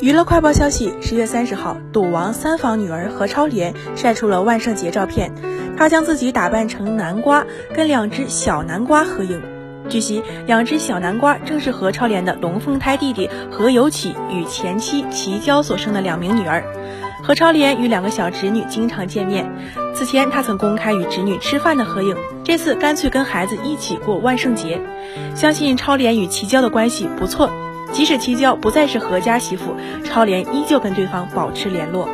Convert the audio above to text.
娱乐快报消息：十月三十号，赌王三房女儿何超莲晒出了万圣节照片，她将自己打扮成南瓜，跟两只小南瓜合影。据悉，两只小南瓜正是何超莲的龙凤胎弟弟何有启与前妻齐娇所生的两名女儿。何超莲与两个小侄女经常见面，此前她曾公开与侄女吃饭的合影，这次干脆跟孩子一起过万圣节。相信超莲与齐娇的关系不错。即使齐娇不再是何家媳妇，超莲依旧跟对方保持联络。